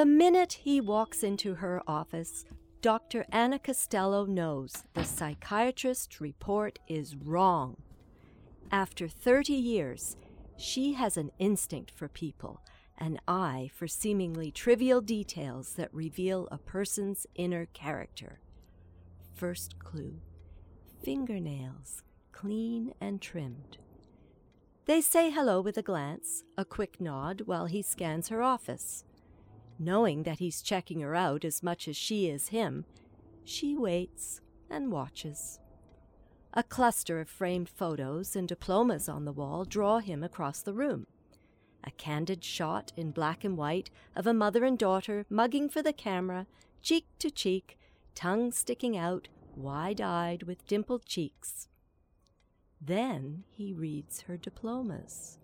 The minute he walks into her office, Dr. Anna Costello knows the psychiatrist's report is wrong. After 30 years, she has an instinct for people, an eye for seemingly trivial details that reveal a person's inner character. First clue fingernails, clean and trimmed. They say hello with a glance, a quick nod while he scans her office. Knowing that he's checking her out as much as she is him, she waits and watches. A cluster of framed photos and diplomas on the wall draw him across the room. A candid shot in black and white of a mother and daughter mugging for the camera, cheek to cheek, tongue sticking out, wide eyed with dimpled cheeks. Then he reads her diplomas.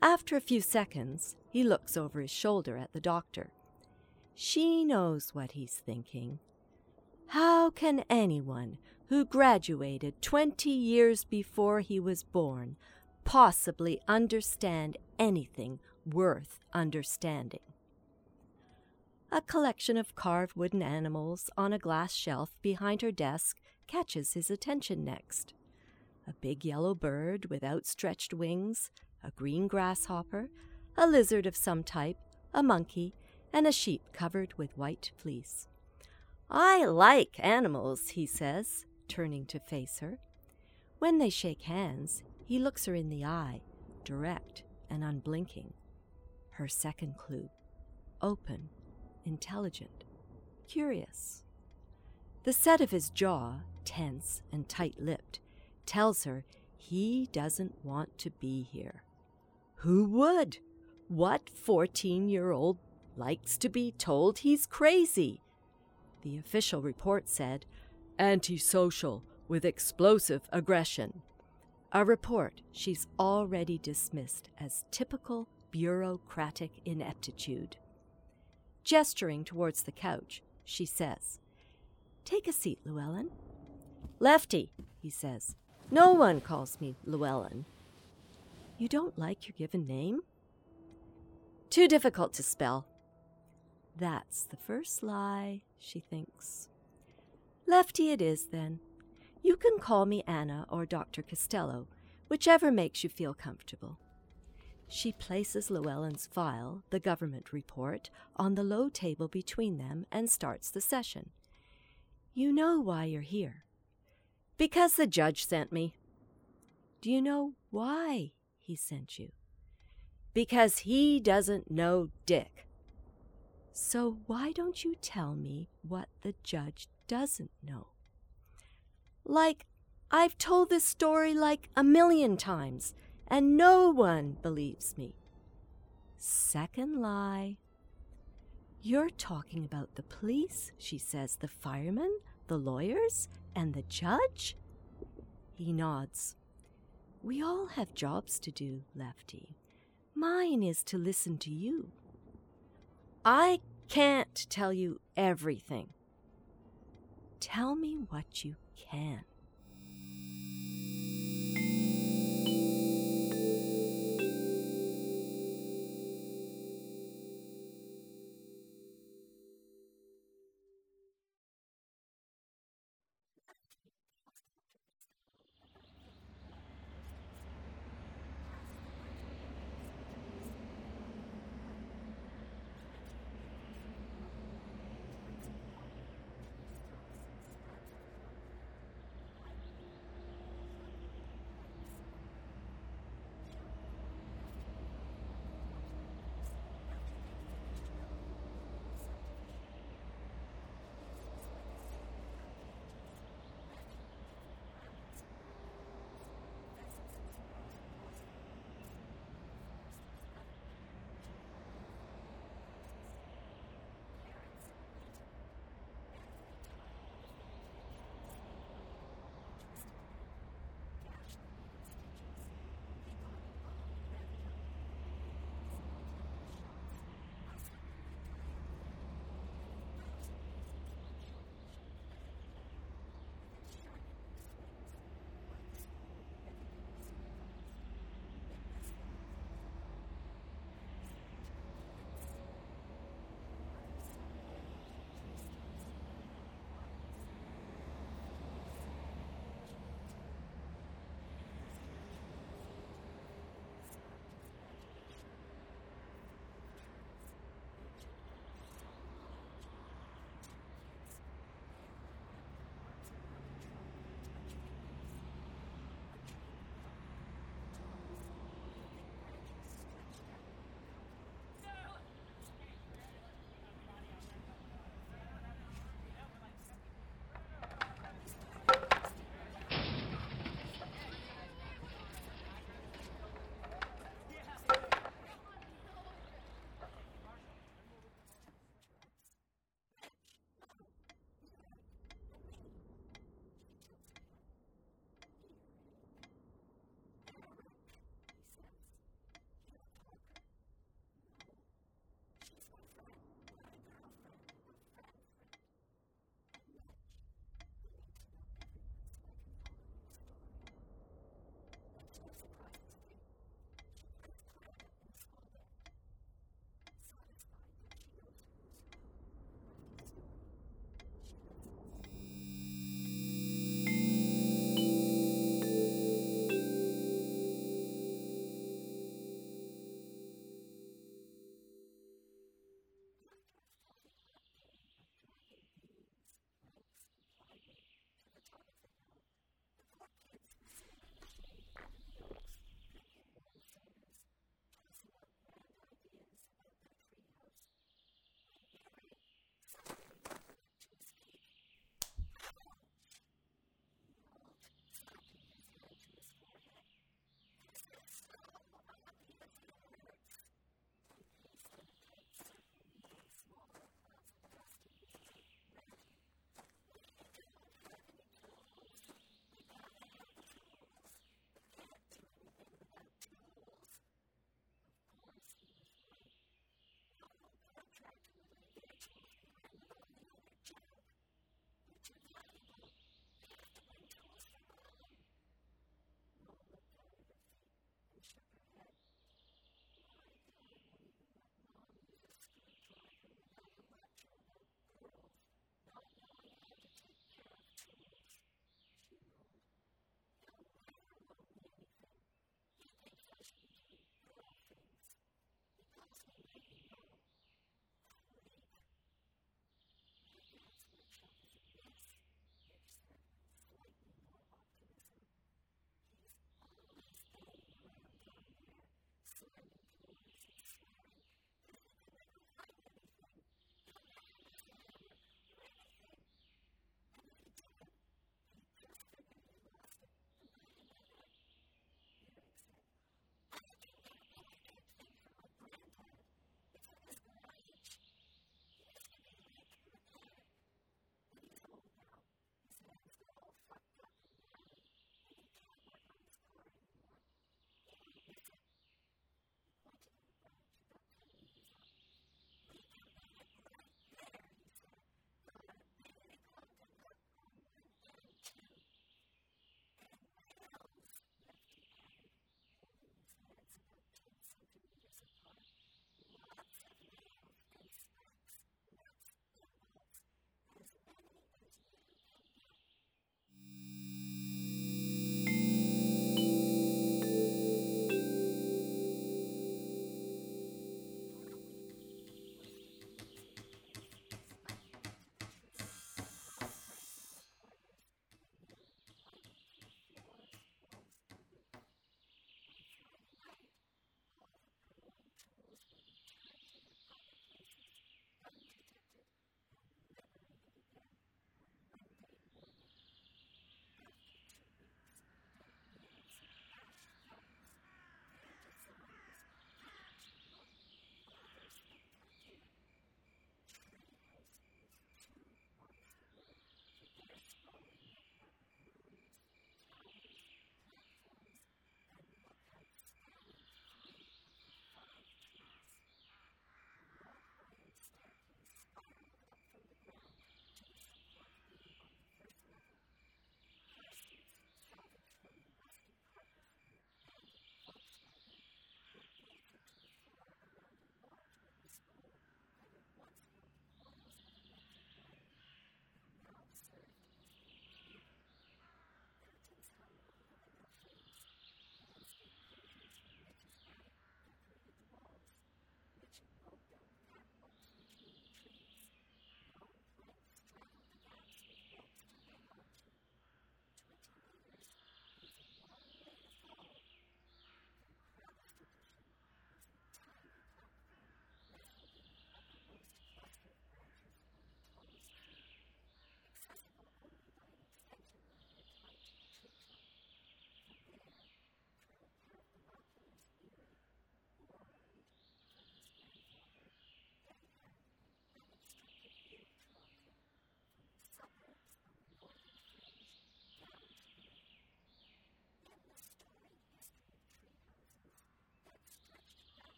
After a few seconds, he looks over his shoulder at the doctor. She knows what he's thinking. How can anyone who graduated 20 years before he was born possibly understand anything worth understanding? A collection of carved wooden animals on a glass shelf behind her desk catches his attention next. A big yellow bird with outstretched wings, a green grasshopper, a lizard of some type, a monkey, and a sheep covered with white fleece. I like animals, he says, turning to face her. When they shake hands, he looks her in the eye, direct and unblinking. Her second clue open, intelligent, curious. The set of his jaw, tense and tight lipped, tells her he doesn't want to be here. Who would? What 14 year old likes to be told he's crazy? The official report said antisocial with explosive aggression. A report she's already dismissed as typical bureaucratic ineptitude. Gesturing towards the couch, she says, Take a seat, Llewellyn. Lefty, he says. No one calls me Llewellyn. You don't like your given name? Too difficult to spell. That's the first lie, she thinks. Lefty it is, then. You can call me Anna or Dr. Costello, whichever makes you feel comfortable. She places Llewellyn's file, the government report, on the low table between them and starts the session. You know why you're here. Because the judge sent me. Do you know why he sent you? Because he doesn't know Dick. So why don't you tell me what the judge doesn't know? Like, I've told this story like a million times, and no one believes me. Second lie. You're talking about the police, she says, the firemen, the lawyers, and the judge? He nods. We all have jobs to do, Lefty. Mine is to listen to you. I can't tell you everything. Tell me what you can.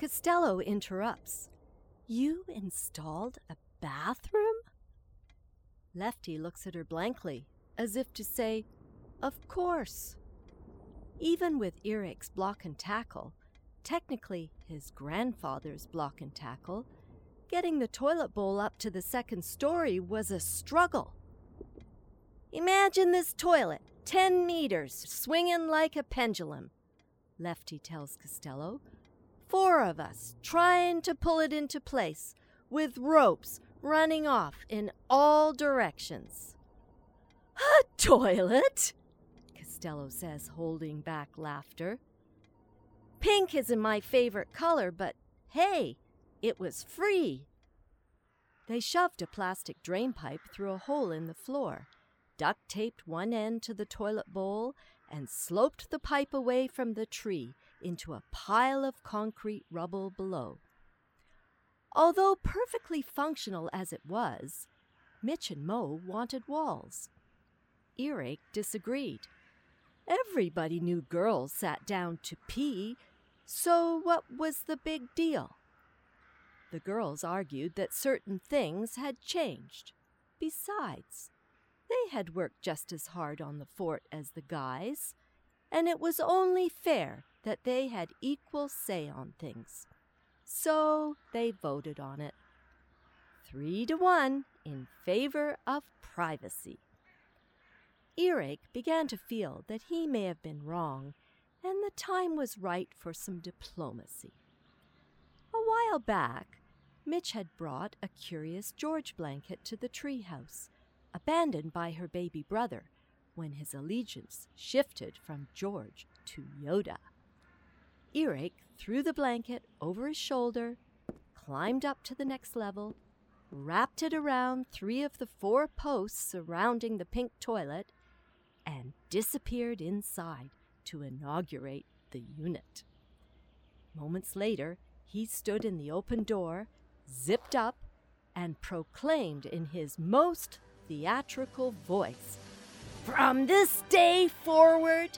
Costello interrupts. You installed a bathroom? Lefty looks at her blankly, as if to say, Of course. Even with Eric's block and tackle, technically his grandfather's block and tackle, getting the toilet bowl up to the second story was a struggle. Imagine this toilet, 10 meters, swinging like a pendulum, Lefty tells Costello. Four of us trying to pull it into place with ropes running off in all directions. A toilet? Costello says, holding back laughter. Pink isn't my favorite color, but hey, it was free. They shoved a plastic drain pipe through a hole in the floor, duct taped one end to the toilet bowl, and sloped the pipe away from the tree into a pile of concrete rubble below. Although perfectly functional as it was, Mitch and Mo wanted walls. Earache disagreed. Everybody knew girls sat down to pee, so what was the big deal? The girls argued that certain things had changed. Besides, they had worked just as hard on the fort as the guys, and it was only fair that they had equal say on things. So they voted on it. Three to one in favor of privacy. Earache began to feel that he may have been wrong, and the time was right for some diplomacy. A while back, Mitch had brought a curious George blanket to the treehouse, abandoned by her baby brother when his allegiance shifted from George to Yoda. Earache threw the blanket over his shoulder, climbed up to the next level, wrapped it around three of the four posts surrounding the pink toilet, and disappeared inside to inaugurate the unit. Moments later, he stood in the open door, zipped up, and proclaimed in his most theatrical voice From this day forward,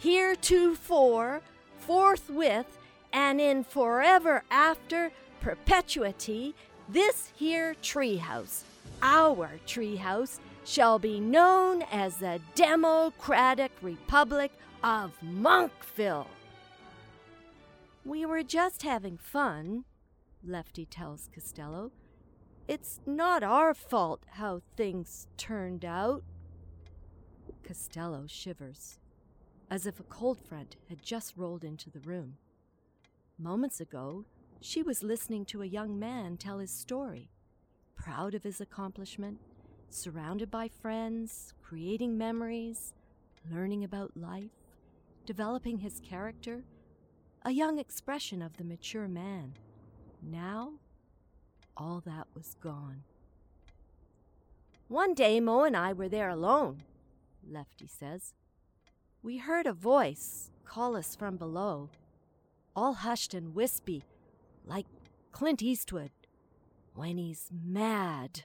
heretofore, forthwith, and in forever after perpetuity, this here treehouse, our treehouse, shall be known as the Democratic Republic of Monkville. We were just having fun, Lefty tells Costello. It's not our fault how things turned out. Costello shivers, as if a cold front had just rolled into the room. Moments ago, she was listening to a young man tell his story, proud of his accomplishment, surrounded by friends, creating memories, learning about life, developing his character, a young expression of the mature man. Now, all that was gone. One day, Mo and I were there alone, Lefty says. We heard a voice call us from below, all hushed and wispy, like Clint Eastwood when he's mad.